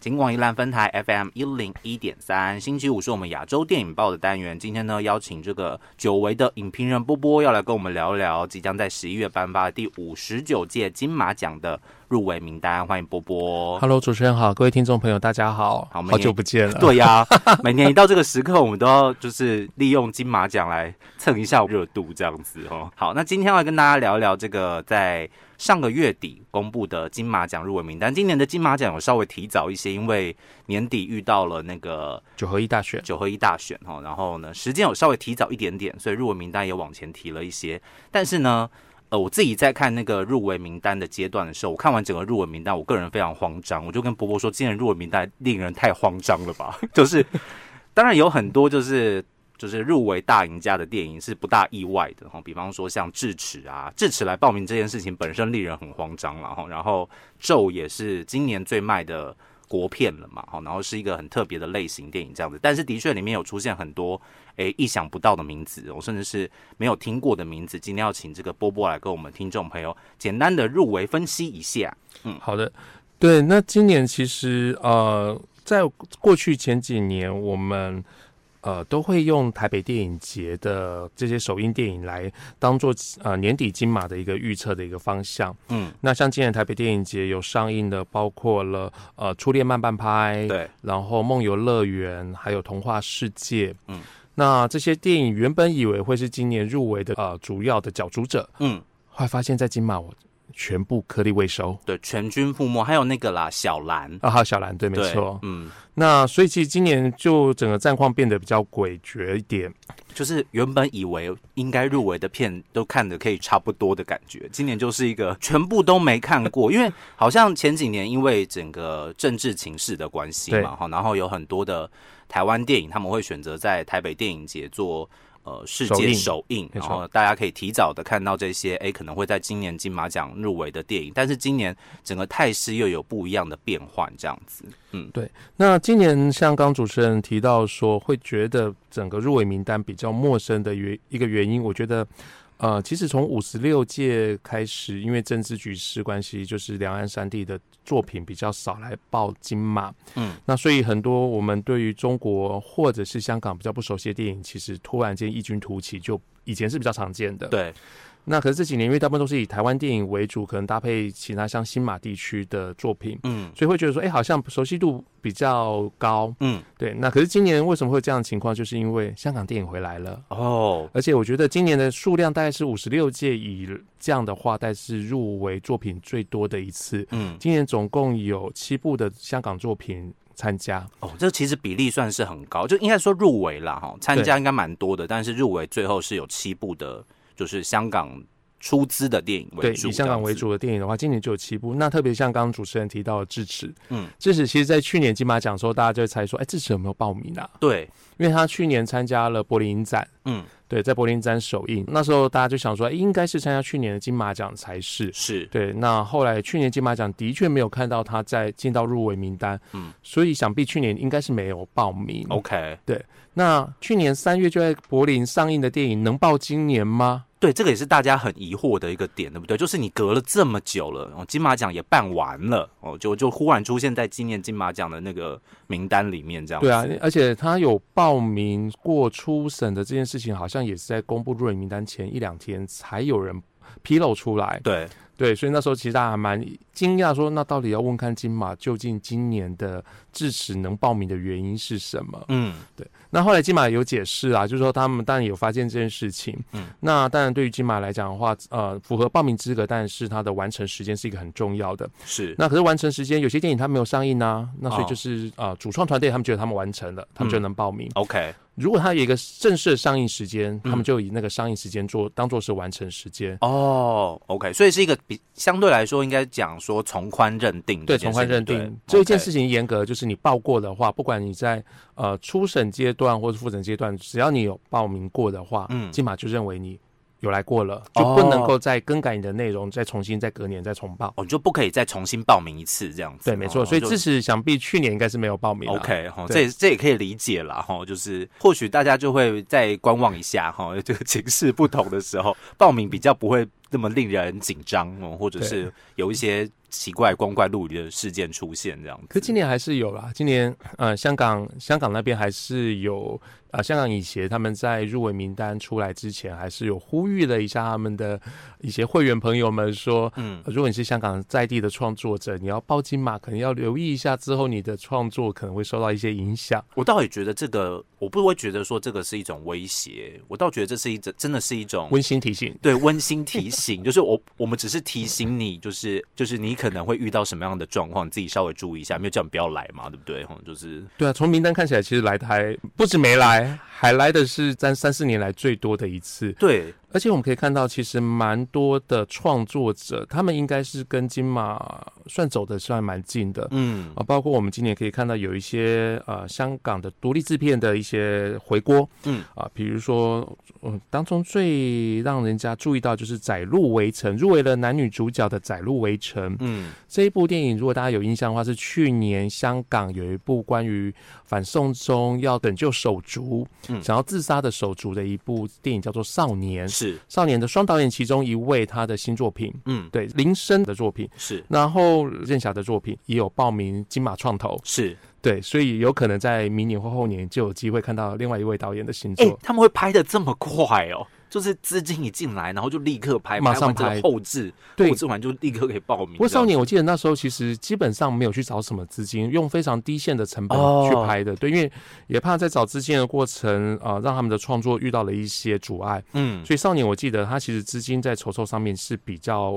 金广宜兰分台 FM 一零一点三，星期五是我们亚洲电影报的单元。今天呢，邀请这个久违的影评人波波要来跟我们聊一聊即将在十一月颁发第五十九届金马奖的入围名单。欢迎波波。Hello，主持人好，各位听众朋友，大家好，好好久不见了。对呀、每年一到这个时刻，我们都要就是利用金马奖来蹭一下热度，这样子哦。好，那今天要跟大家聊一聊这个在上个月底公布的金马奖入围名单。今年的金马奖有稍微提早一些，因为年底遇到了那个九合一大选，九合一大选哈，然后呢时间有稍微提早一点点，所以入围名单也往前提了一些。但是呢，呃，我自己在看那个入围名单的阶段的时候，我看完整个入围名单，我个人非常慌张，我就跟波波说，今年入围名单令人太慌张了吧？就是当然有很多就是。就是入围大赢家的电影是不大意外的哈，比方说像《智齿》啊，《智齿》来报名这件事情本身令人很慌张了哈，然后《咒》也是今年最卖的国片了嘛，哈，然后是一个很特别的类型电影这样子，但是的确里面有出现很多诶意想不到的名字，我甚至是没有听过的名字，今天要请这个波波来跟我们听众朋友简单的入围分析一下。嗯。好的，对，那今年其实呃，在过去前几年，我们呃都会用台北电影节的这些首映电影来当做呃年底金马的一个预测的一个方向。嗯，那像今年台北电影节有上映的，包括了呃《初恋慢半拍》，对，然后《梦游乐园》，还有《童话世界》。嗯，那这些电影原本以为会是今年入围的呃主要的角逐者，嗯，后来发现，在金马我全部颗粒未收。对，全军覆没，还有那个啦，小兰，啊，还有小兰，对，没错。嗯，那所以其实今年就整个战况变得比较诡谲一点。就是原本以为应该入围的片都看的可以差不多的感觉，今年就是一个全部都没看过，因为好像前几年因为整个政治情势的关系嘛，哈，然后有很多的台湾电影他们会选择在台北电影节做。呃，世界首映然后大家可以提早的看到这些，哎，可能会在今年金马奖入围的电影，但是今年整个态势又有不一样的变换，这样子，嗯，对那今年像刚主持人提到说，会觉得整个入围名单比较陌生的原一个原因，我觉得。呃，其实从五十六届开始，因为政治局势关系，就是两岸三地的作品比较少来报金马，嗯，那所以很多我们对于中国或者是香港比较不熟悉的电影，其实突然间异军突起，就以前是比较常见的，对，那可是这几年，因为大部分都是以台湾电影为主，可能搭配其他像新马地区的作品，嗯所以会觉得说，哎、好像熟悉度比较高。嗯，对，那可是今年为什么会有这样的情况？就是因为香港电影回来了，哦，而且我觉得今年的数量大概是五十六届以这样的话，大概是入围作品最多的一次。嗯，今年总共有七部的香港作品参加，哦，这其实比例算是很高，就应该说入围啦，哈，参加应该蛮多的，但是入围最后是有七部的，就是香港出资的电影为对，主，以香港为主的电影的话，今年就有七部。那特别像刚刚主持人提到的《智齿》，嗯，《智齿》其实在去年金马奖的时候，大家就会猜说，哎，《智齿》有没有报名啊？对，因为他去年参加了柏林影展，嗯，对，在柏林影展首映，那时候大家就想说，哎应该是参加去年的金马奖才是。是，对，那后来去年金马奖的确没有看到他在进到入围名单，嗯，所以想必去年应该是没有报名。OK，对那去年三月就在柏林上映的电影能报今年吗？对，这个也是大家很疑惑的一个点，对不对？就是你隔了这么久了，哦，金马奖也办完了，哦，就就忽然出现在纪念金马奖的那个名单里面，这样子。对啊，而且他有报名过初审的这件事情，好像也是在公布入围名单前一两天才有人披露出来。对，对，所以那时候其实大家还蛮惊讶，说那到底要问看金马究竟今年的智齿能报名的原因是什么？嗯，对那后来金马有解释啊，就是说他们当然有发现这件事情。嗯，那当然对于金马来讲的话，呃，符合报名资格，但是它的完成时间是一个很重要的。是，那可是完成时间，有些电影它没有上映啊，那所以哦就是、呃，主创团队他们觉得他们完成了，他们就能报名。OK，如果它有一个正式的上映时间，嗯。他们就以那个上映时间做当做是完成时间。哦，OK，所以是一个比相对来说应该讲说从宽认定对，从宽认定。这一件事情严格，就是你报过的话，不管你在呃初审阶段或是复审阶段，只要你有报名过的话，嗯。金马就认为你有来过了，就不能够再更改你的内容，再重新再隔年再重报。哦，就不可以再重新报名一次这样子。对，没错。哦所以自此想必去年应该是没有报名的。OK 哈，对这也这也可以理解啦哈，就是或许大家就会再观望一下哈，这个情势不同的时候，报名比较不会那么令人紧张哦，或者是有一些奇怪光怪陆离的事件出现这样子。可今年还是有啦，今年呃，香港香港那边还是有。啊，香港影协他们在入围名单出来之前，还是有呼吁了一下他们的一些会员朋友们说，嗯，如果你是香港在地的创作者，你要报金马，可能要留意一下，之后你的创作可能会受到一些影响。我倒也觉得这个，我不会觉得说这个是一种威胁，我倒觉得这是一种真的是一种温馨提醒。对，温馨提醒，就是我我们只是提醒你，就是就是你可能会遇到什么样的状况，你自己稍微注意一下，没有叫你不要来嘛，对不对？哈，就是对啊，从名单看起来，其实来的还不止没来。还来的是三三四年来最多的一次，对。而且我们可以看到，其实蛮多的创作者，他们应该是跟金马算走的算蛮近的，嗯啊，包括我们今年可以看到有一些呃香港的独立制片的一些回锅，嗯啊，比如说嗯当中最让人家注意到就是《窄路围城》入围了男女主角的《窄路围城》，嗯，这一部电影如果大家有印象的话，是去年香港有一部关于反送中要拯救手足，嗯，想要自杀的手足的一部电影，叫做《少年》。是。少年的双导演其中一位，他的新作品，嗯，对，林生的作品。是，然后任侠的作品也有报名金马创投，是。对，所以有可能在明年或后年就有机会看到另外一位导演的新作。他们会拍的这么快哦。就是资金一进来，然后就立刻拍，马上拍后置，后置完就立刻可以报名。不过少年，我记得那时候其实基本上没有去找什么资金，用非常低线的成本去拍的。对，因为也怕在找资金的过程啊，让他们的创作遇到了一些阻碍。嗯，所以少年我记得他其实资金在筹措上面是比较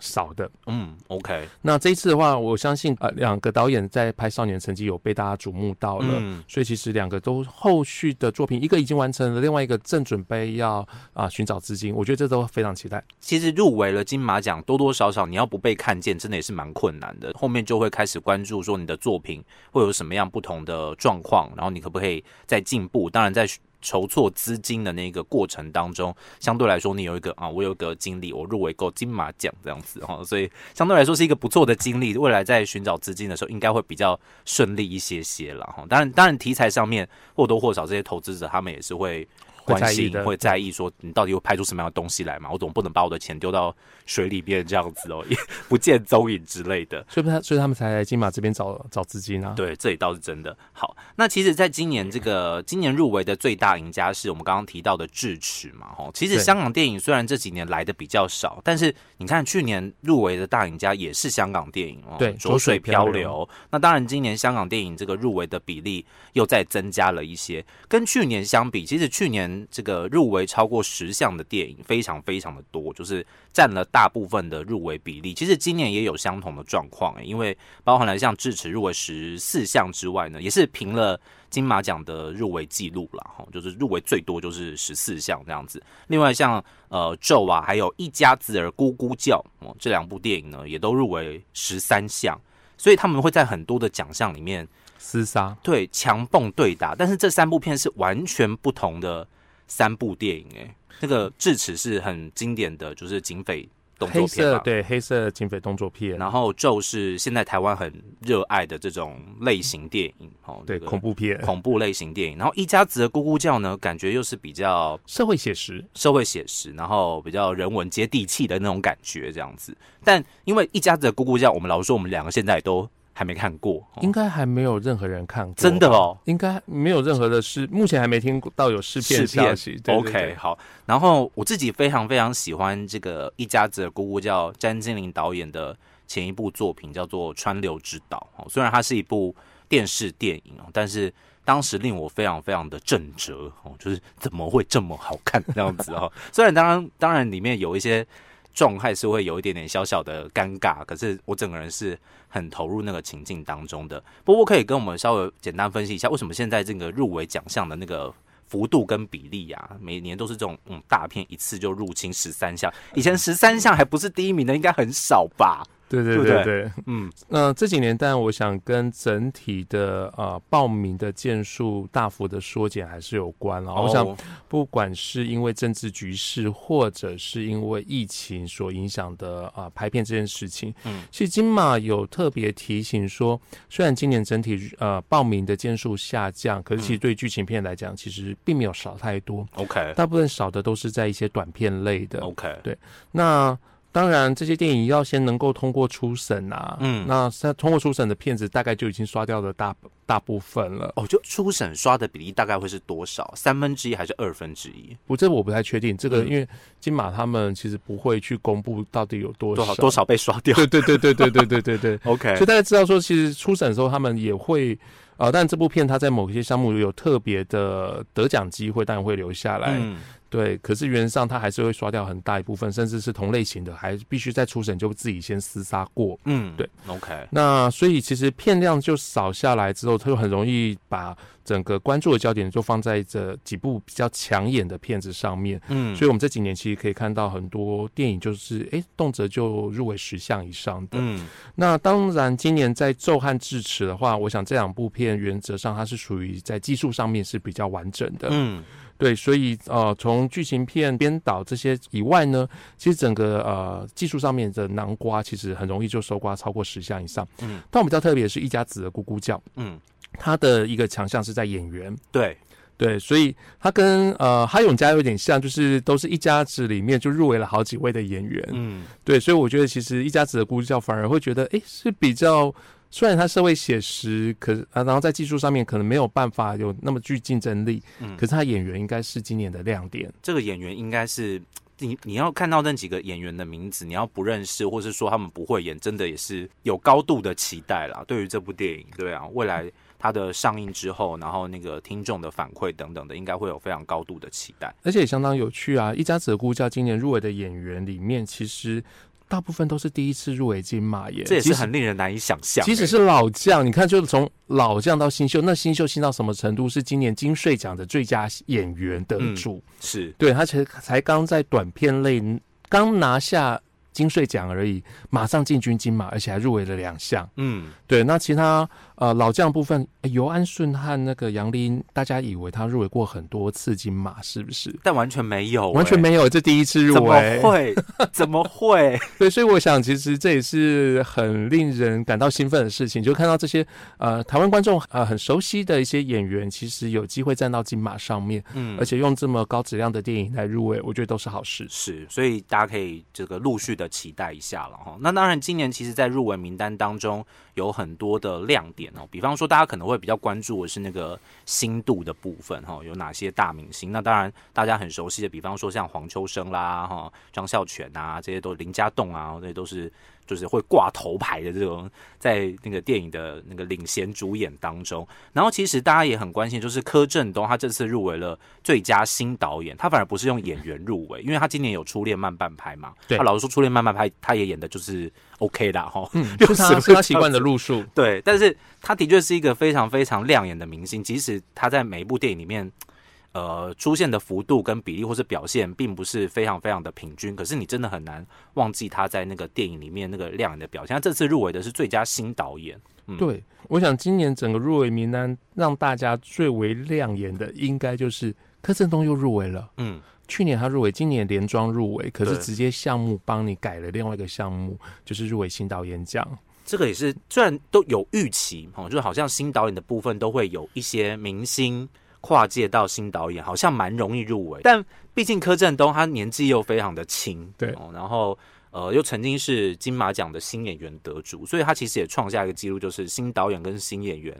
少的。嗯，OK。那这一次的话，我相信呃两个导演在拍少年成绩有被大家瞩目到了，所以其实两个都后续的作品，一个已经完成了，另外一个正准备要。啊，寻找资金，我觉得这都非常期待。其实入围了金马奖，多多少少你要不被看见，真的也是蛮困难的。后面就会开始关注说你的作品会有什么样不同的状况，然后你可不可以再进步？当然，在筹措资金的那个过程当中，相对来说你有一个啊，我有个经历，我入围过金马奖这样子哈，所以相对来说是一个不错的经历。未来在寻找资金的时候，应该会比较顺利一些些了哈。当然，当然题材上面或多或少这些投资者他们也是会。关心会在意说你到底会拍出什么样的东西来嘛？我总不能把我的钱丢到水里边这样子哦，也 不见踪影之类的。所以他所以他们才来金马这边找找资金啊。对，这也倒是真的。好，那其实，在今年这个今年入围的最大赢家是我们刚刚提到的智齿嘛。哈，其实香港电影虽然这几年来的比较少，但是你看去年入围的大赢家也是香港电影哦。对，浊水漂流。那当然，今年香港电影这个入围的比例又再增加了一些，跟去年相比，其实去年。这个入围超过十项的电影非常非常的多，就是占了大部分的入围比例。其实今年也有相同的状况，因为包含了像智齿入围十四项之外呢，也是平了金马奖的入围记录了哈，就是入围最多就是十四项这样子。另外像呃咒啊，还有一家子儿咕咕叫哦，这两部电影呢也都入围十三项，所以他们会在很多的奖项里面厮杀，对强蹦对打。但是这三部片是完全不同的。三部电影，哎，那个智齿是很经典的，就是警匪动作片对，黑色警匪动作片。然后咒是现在台湾很热爱的这种类型电影，哦，对，恐怖片，恐怖类型电影。然后一家子的咕咕叫呢，感觉又是比较社会写实，社会写实，然后比较人文接地气的那种感觉，这样子。但因为一家子的咕咕叫，我们老实说，我们两个现在都。还没看过，应该还没有任何人看过，真的哦，应该没有任何的试，目前还没听到有试片消息。OK，好。然后我自己非常非常喜欢这个一家子的姑姑叫詹金玲导演的前一部作品叫做《川流之岛》哦，虽然它是一部电视电影哦，但是当时令我非常非常的震折哦，就是怎么会这么好看这样子哦？虽然当然当然里面有一些。状态是会有一点点小小的尴尬，可是我整个人是很投入那个情境当中的。波波可以跟我们稍微简单分析一下，为什么现在这个入围奖项的那个幅度跟比例啊，每年都是这种嗯大片一次就入侵十三项，以前十三项还不是第一名的，应该很少吧？对对对不对？对对。嗯，那这几年，但我想跟整体的呃报名的件数大幅的缩减还是有关了。我想，哦。不管是因为政治局势，或者是因为疫情所影响的啊、呃拍片这件事情，嗯，其实金马有特别提醒说，虽然今年整体呃报名的件数下降，可是其实对剧情片来讲，其实并没有少太多，OK。大部分少的都是在一些短片类的。OK，对。那当然，这些电影要先能够通过初审啊，嗯那在通过初审的片子，大概就已经刷掉了大大部分了。哦，就初审刷的比例大概会是多少？三分之一还是二分之一？不，这我不太确定。这个嗯因为金马他们其实不会去公布到底有多少多少被刷掉对对对对对对对对对。？OK，所以大家知道说，其实初审的时候他们也会。呃，但这部片它在某些项目有特别的得奖机会，当然会留下来。嗯，对，可是原则上它还是会刷掉很大一部分，甚至是同类型的，还必须在初审就自己先厮杀过。嗯，对，OK，那所以其实片量就少下来之后，它就很容易把整个关注的焦点就放在这几部比较抢眼的片子上面。嗯，所以我们这几年其实可以看到很多电影，就是诶动辄就入围十项以上的。嗯那当然，今年在《咒和智齿》的话，我想这两部片原则上它是属于在技术上面是比较完整的。嗯对，所以呃，从剧情片编导这些以外呢，其实整个呃技术上面的南瓜其实很容易就收刮超过十项以上。嗯，但我比较特别是一家子的咕咕叫，嗯，他的一个强项是在演员。对，对，所以他跟呃哈永家有点像，就是都是一家子里面就入围了好几位的演员。嗯对，所以我觉得其实一家子的咕咕叫反而会觉得，哎，是比较虽然它社会写实，可是啊，然后在技术上面可能没有办法有那么具竞争力，嗯可是他演员应该是今年的亮点。这个演员应该是你你要看到那几个演员的名字，你要不认识，或是说他们不会演，真的也是有高度的期待啦。对于这部电影，对啊，未来它的上映之后，然后那个听众的反馈等等的，应该会有非常高度的期待。而且也相当有趣啊！一家子的咕叫今年入围的演员里面，其实大部分都是第一次入围金马耶，这也是很令人难以想象、即使是老将，你看，就是从老将到新秀，那新秀新到什么程度？是今年金穗奖的最佳演员得主，是对他才才刚在短片类刚拿下金穗奖而已，马上进军金马，而且还入围了两项。嗯，对，那其他呃老将部分，诶尤安顺和那个杨林，大家以为他入围过很多次金马，是不是？但完全没有、完全欸。没有，这第一次入围怎么。会？怎么会？对，所以我想，其实这也是很令人感到兴奋的事情，就看到这些呃台湾观众呃很熟悉的一些演员，其实有机会站到金马上面，嗯而且用这么高质量的电影来入围，我觉得都是好事。是，所以大家可以这个陆续的期待一下了哈。那当然，今年其实，在入围名单当中有很多的亮点比方说大家可能会比较关注的是那个新度的部分哈，有哪些大明星？那当然大家很熟悉的，比方说像黄秋生啦哈、张孝全啊，这些都林家栋啊，这些都是就是会挂头牌的这种，在那个电影的那个领衔主演当中。然后其实大家也很关心，就是柯震东他这次入围了最佳新导演，他反而不是用演员入围，因为他今年有《初恋慢半拍》嘛。对他老实说，《初恋慢半拍》他也演的就是 OK 啦哈。嗯，就是他是他习惯的路数。对，但是他的确是一个非常非常亮眼的明星，即使他在每一部电影里面。呃，出现的幅度跟比例或是表现，并不是非常非常的平均，可是你真的很难忘记他在那个电影里面那个亮眼的表现。他这次入围的是最佳新导演，嗯对，我想今年整个入围名单让大家最为亮眼的，应该就是柯震东又入围了。嗯，去年他入围，今年连庄入围，可是直接项目帮你改了另外一个项目，就是入围新导演奖。这个也是虽然都有预期哦，就好像新导演的部分都会有一些明星跨界到新导演，好像蛮容易入围。但毕竟柯震东他年纪又非常的轻，对哦，然后呃又曾经是金马奖的新演员得主，所以他其实也创下一个记录，就是新导演跟新演员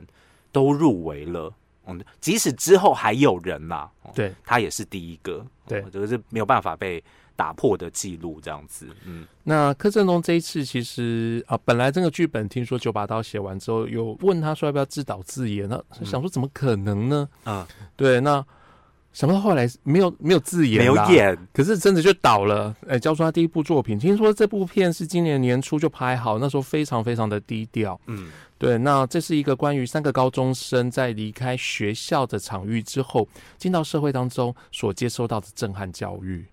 都入围了。嗯，即使之后还有人啦，哦对，他也是第一个，对哦这个是没有办法被打破的记录，这样子，嗯那柯震东这一次其实啊，本来这个剧本听说九把刀写完之后，有问他说要不要自导自演，那嗯想说怎么可能呢？啊，对，那想不到后来没有没有自演，没有，演，可是真的就倒了。哎，交出他第一部作品，听说这部片是今年年初就拍好，那时候非常非常的低调。嗯对，那这是一个关于三个高中生在离开学校的场域之后，进到社会当中所接收到的震撼教育。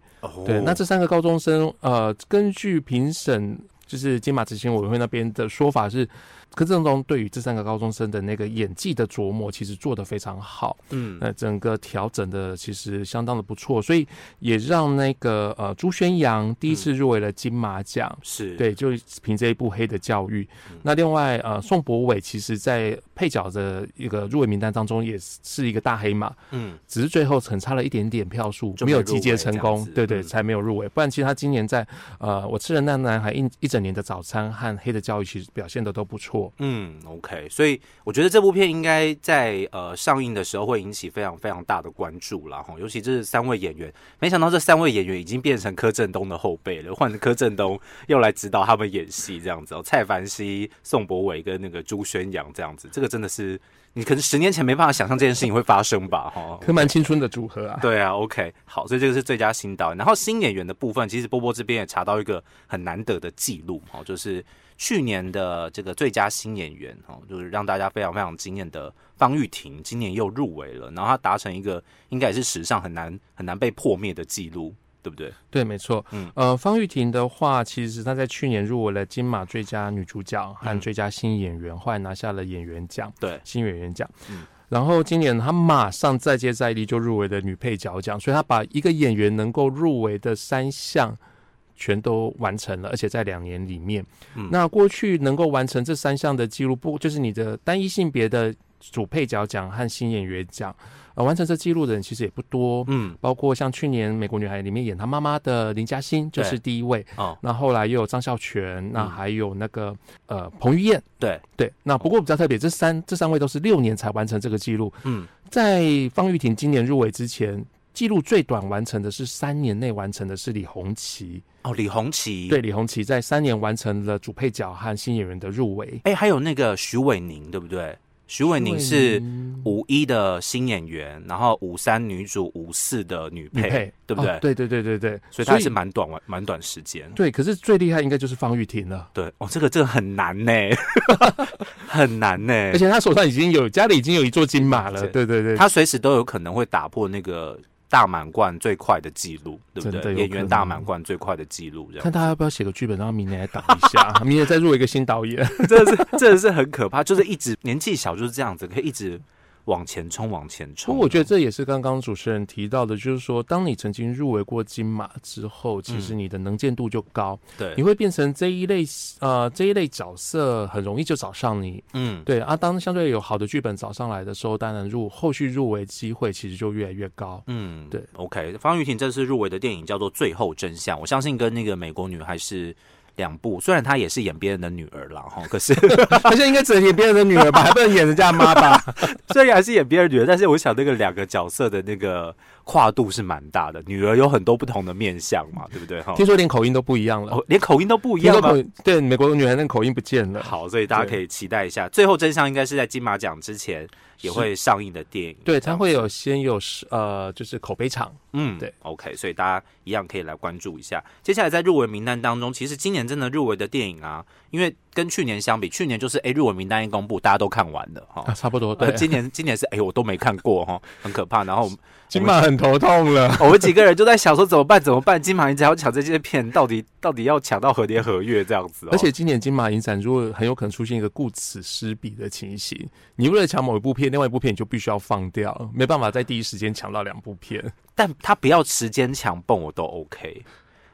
对，那这三个高中生，呃，根据评审就是金马执行委员会那边的说法是，柯震东对于这三个高中生的那个演技的琢磨，其实做得非常好。嗯，呃，整个调整的其实相当的不错，所以也让那个呃朱宣阳第一次入围了金马奖。是对，就凭这一部《黑的教育》嗯那另外呃，宋博伟其实在配角的一个入围名单当中也是一个大黑马，嗯，只是最后很差了一点点票数，没有集结成功子，对对，嗯才没有入围。不然其实他今年在呃，我吃了那男孩一一整年的早餐和黑的教育，其实表现的都不错。嗯，OK，所以我觉得这部片应该在呃上映的时候会引起非常非常大的关注啦。哈，尤其这三位演员，没想到这三位演员已经变成柯震东的后辈了，换成柯震东又来指导他们演戏这样子哦。蔡凡熙、宋博伟跟那个朱宣阳这样子，这个真的是你可能十年前没办法想象这件事情会发生吧？哈，可蛮青春的组合啊。对啊，OK，好，所以这个是最佳新导演。然后新演员的部分，其实波波这边也查到一个很难得的记录，哦，就是去年的这个最佳新演员，哦，就是让大家非常非常惊艳的方玉婷，今年又入围了，然后她达成一个应该也是史上很难很难被破灭的记录，对不对？对，没错。嗯呃，方玉婷的话，其实她在去年入围了金马最佳女主角和嗯最佳新演员，后来拿下了演员奖、对，新演员奖。嗯然后今年她马上再接再厉，就入围了女配角奖，所以她把一个演员能够入围的三项全都完成了，而且在两年里面。嗯那过去能够完成这三项的记录，不就是你的单一性别的主配角奖和新演员奖，呃，完成这记录的人其实也不多。嗯，包括像去年《美国女孩》里面演她妈妈的林嘉欣就是第一位，哦，那后来又有张孝全，那嗯还有那个呃彭于晏，对，对，那不过比较特别，这三这三位都是六年才完成这个记录，嗯，在方玉婷今年入围之前。记录最短完成的是三年内完成的是李红旗，哦，李红旗，对，，李红旗在三年完成了主配角和新演员的入围。哎，还有那个徐伟宁，对不对？徐伟宁是五一的新演员，然后五三女主，五四的女配，女配，对不对？哦对对对对对，所以她是蛮短完蛮短时间。对，可是最厉害应该就是方玉婷了，对，哦，这个这个很难呢，很难呢，而且她手上已经有家里已经有一座金马了，对对对对，他随时都有可能会打破那个大满贯最快的记录，对不对？演员大满贯最快的记录，看他要不要写个剧本，然后明年来挡一下，明年再入一个新导演。真的是真的是很可怕，就是一直年纪小就是这样子，可以一直往前冲，往前不冲。过我觉得这也是刚刚主持人提到的，就是说，当你曾经入围过金马之后，其实你的能见度就高，对你，会变成这一类呃这一类角色很容易就找上你。嗯，对啊，当相对有好的剧本找上来的时候，当然入后续入围机会其实就越来越高。嗯，对，OK，方玉婷这次入围的电影叫做《最后真相》，我相信跟那个美国女孩是两部，虽然她也是演别人的女儿啦，哈，可是 他现在应该只能演别人的女儿吧，还不能演人家妈吧？虽然还是演别人女儿，但是我想那个两个角色的那个跨度是蛮大的，女儿有很多不同的面相嘛，对不对？哈，听说连口音都不一样了，哦，连口音都不一样吗听说口？音对美国的女孩那口音不见了。好，所以大家可以期待一下，最后真相应该是在金马奖之前也会上映的电影，对，它会有先有呃，就是口碑场。嗯，对，OK，所以大家一样可以来关注一下。接下来在入围名单当中，其实今年真的入围的电影啊，因为跟去年相比，去年就是哎入围名单一公布，大家都看完了哈。啊，差不多呃对。今年今年是哎、我都没看过哈，很可怕。然后金马很头痛了。我们几个人就在想说怎么办怎么办？金马影展要抢这些片，到 底到底要抢到何年何月这样子、哦？而且今年金马影展如果很有可能出现一个顾此失彼的情形，你为了抢某一部片，另外一部片你就必须要放掉，没办法在第一时间抢到两部片。但他不要时间强蹦我都 OK，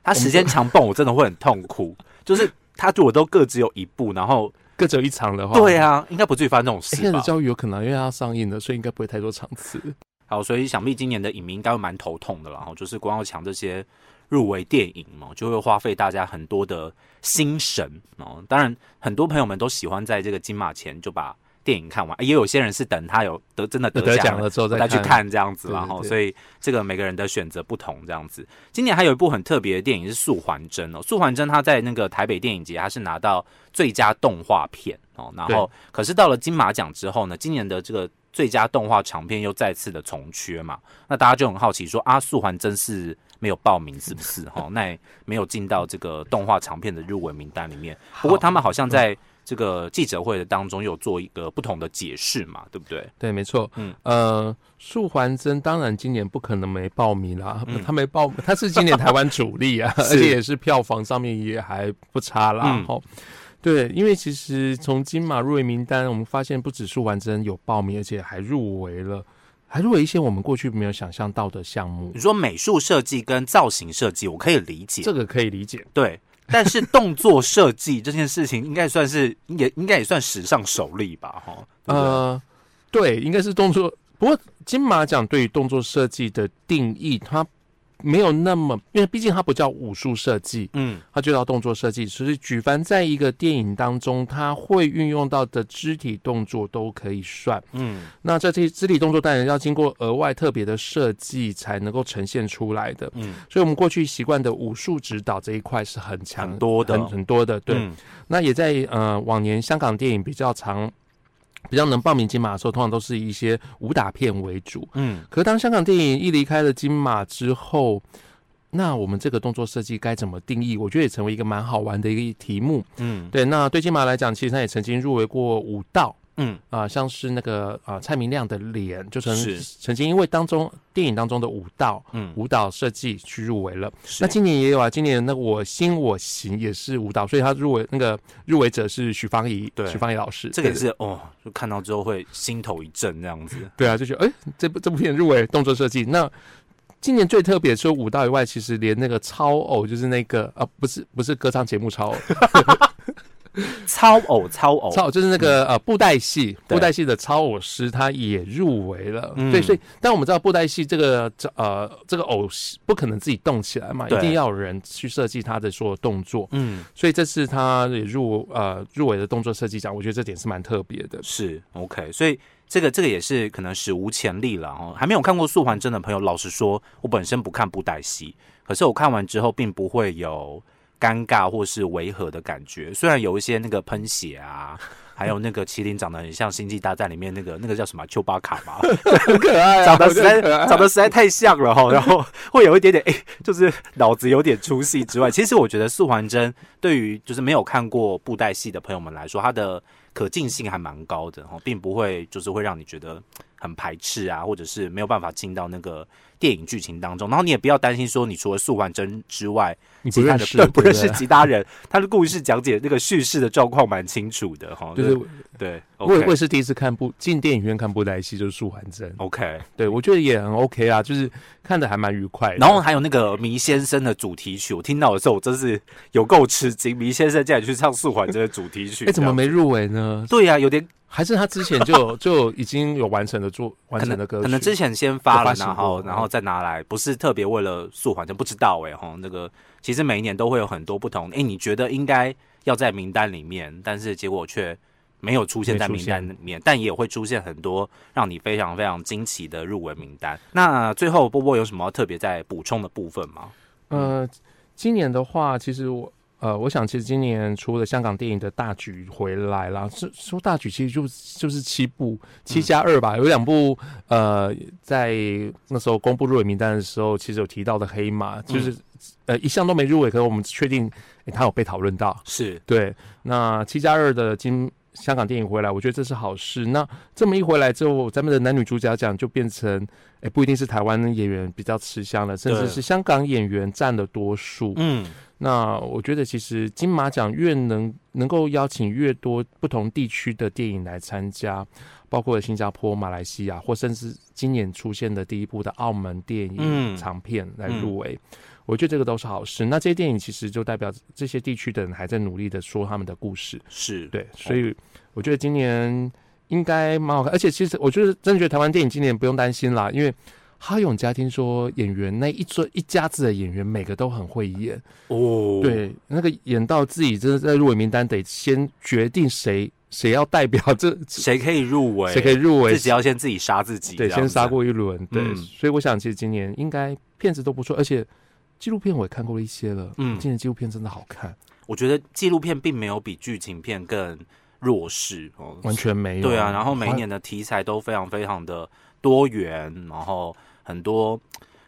他时间强蹦我真的会很痛苦。就是他如果都各只有一部，然后各只有一场的话，对啊，应该不至于发生这种事，现在的？教育有可能，因为它要上映了，所以应该不会太多场次。好，所以想必今年的影迷应该会蛮头痛的啦。然后就是光要抢这些入围电影嘛，就会花费大家很多的心神哦。当然，很多朋友们都喜欢在这个金马前就把电影看完，也有些人是等他有得真的得得奖了之后再再去看这样子啦。对对对哈，所以这个每个人的选择不同，这样子。今年还有一部很特别的电影是《素还真》哦，《素还真》他在那个台北电影节，他是拿到最佳动画片哦，然后可是到了金马奖之后呢，今年的这个最佳动画长片又再次的重缺嘛，那大家就很好奇说，啊，素还真是没有报名是不是？哈，那也没有进到这个动画长片的入围名单里面。不过他们好像在这个记者会的当中有做一个不同的解释嘛，对不对？对，没错。嗯嗯，呃，素环真当然今年不可能没报名啦，嗯他没报，他是今年台湾主力啊，而且也是票房上面也还不差啦。嗯吼、对，因为其实从金马入围名单，我们发现不止素环真有报名，而且还入围了，还入围一些我们过去没有想象到的项目你，说美术设计跟造型设计，我可以理解，这个可以理解。对。但是动作设计这件事情，应该算是也应该也算史上首例吧，哈。呃，对，应该是动作。不过金马奖对于动作设计的定义，它没有那么，因为毕竟它不叫武术设计，嗯它就叫动作设计。所以举凡在一个电影当中，它会运用到的肢体动作都可以算。嗯那这些肢体动作当然要经过额外特别的设计才能够呈现出来的。嗯，所以，我们过去习惯的武术指导这一块是很强、很多的很很多的。对，嗯那也在呃往年香港电影比较常、比较能报名金马的时候，通常都是以一些武打片为主。嗯可是当香港电影一离开了金马之后，那我们这个动作设计该怎么定义？我觉得也成为一个蛮好玩的一个题目。嗯对，那对金马来讲，其实他也曾经入围过武道。嗯啊、像是那个啊、蔡明亮的脸，就曾曾经因为当中电影当中的舞蹈嗯，舞蹈设计去入围了。那今年也有啊，今年那个我心我行也是舞蹈，所以他入围那个入围者是许芳怡，对许芳怡老师，这个也是哦，就看到之后会心头一震这样子。对啊，就觉得哎、这部这部片入围动作设计。那今年最特别，除了舞蹈以外，其实连那个超偶，就是那个啊，不是不是歌唱节目超偶，超 偶超偶，超偶就是那个呃布袋戏，布袋戏的超偶师他也入围了。嗯对，所以但我们知道布袋戏这个这呃这个偶不可能自己动起来嘛，一定要有人去设计他的所有动作。嗯，所以这次他也入呃入围的动作设计奖，我觉得这点是蛮特别的。是 OK，所以这个这个也是可能史无前例了哦。还没有看过素还真的朋友，老实说，我本身不看布袋戏，可是我看完之后，并不会有尴尬或是违和的感觉。虽然有一些那个喷血啊，还有那个麒麟长得很像《星际大战》里面那个那个叫什么丘巴卡嘛，很可爱、啊长得实在长得实在太像了哈，然后 会有一点点哎、就是脑子有点出戏之外，其实我觉得素还真对于就是没有看过布袋戏的朋友们来说，它的可进性还蛮高的哈，并不会就是会让你觉得很排斥啊，或者是没有办法进到那个电影剧情当中。然后你也不要担心说，你除了素还真之外，其他的你不认识，对不认识其他人，他的故事讲解那个叙事的状况蛮清楚的哈。就是对我也我也是第一次看布进电影院看布袋戏，就是素还真。OK。对我觉得也很 OK 啊，就是看的还蛮愉快的。然后还有那个迷先生的主题曲，我听到的时候，我真是有够吃惊。迷先生竟然去唱《素还真》的主题曲，哎，怎么？没入围呢？对呀、有点还是他之前就有 就已经有完成的做完可能成的歌曲，可能之前先发了，发然后然后再拿来，不是特别为了速缓，就，不知道哎、哈，那个其实每一年都会有很多不同。哎，你觉得应该要在名单里面，但是结果却没有出现在名单里面，但也会出现很多让你非常非常惊奇的入围名单。那最后波波有什么特别在补充的部分吗？呃，今年的话，其实我呃，我想其实今年除了香港电影的大举回来啦，是说大举其实就就是七部七加二吧，有两部呃，在那时候公布入围名单的时候，其实有提到的黑马，就是、呃一项都没入围，可是我们确定、欸它有被讨论到。是，对，那七加二的金香港电影回来，我觉得这是好事。那这么一回来之后，咱们的男女主角奖就变成，哎，不一定是台湾演员比较吃香了，甚至是香港演员占了多数。嗯，那我觉得其实金马奖越能能够邀请越多不同地区的电影来参加，包括新加坡、马来西亚，或甚至今年出现的第一部的澳门电嗯影长片来入围。我觉得这个都是好事。那这些电影其实就代表这些地区的人还在努力的说他们的故事。是，对，所以我觉得今年应该蛮好看。而且其实我觉得真的觉得台湾电影今年不用担心啦，因为哈永家听说演员那一桌一家子的演员每个都很会演。哦，，对，那个演到自己真的在入围名单，得先决定谁谁要代表这 谁可以入围？谁可以入围自，己要先自己杀自己，对，先杀。过一轮。对，嗯所以我想其实今年应该片子都不错，而且纪录片我也看过了一些了。嗯今年纪录片真的好看，我觉得纪录片并没有比剧情片更弱势哦，完全没有。对啊。然后每一年的题材都非常非常的多元，然后很多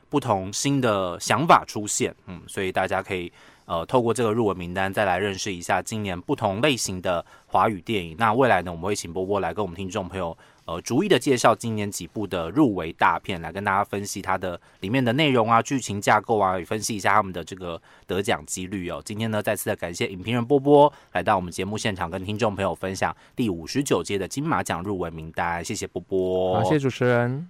不同新的想法出现，嗯，所以大家可以呃透过这个入围名单再来认识一下今年不同类型的华语电影。那未来呢，我们会请波波来跟我们听众朋友。呃，逐一的介绍今年几部的入围大片，来跟大家分析它的里面的内容啊、剧情架构啊，也分析一下他们的这个得奖几率哦。今天呢，再次的感谢影评人波波来到我们节目现场，跟听众朋友分享第五十九届的金马奖入围名单。谢谢波波，谢谢主持人。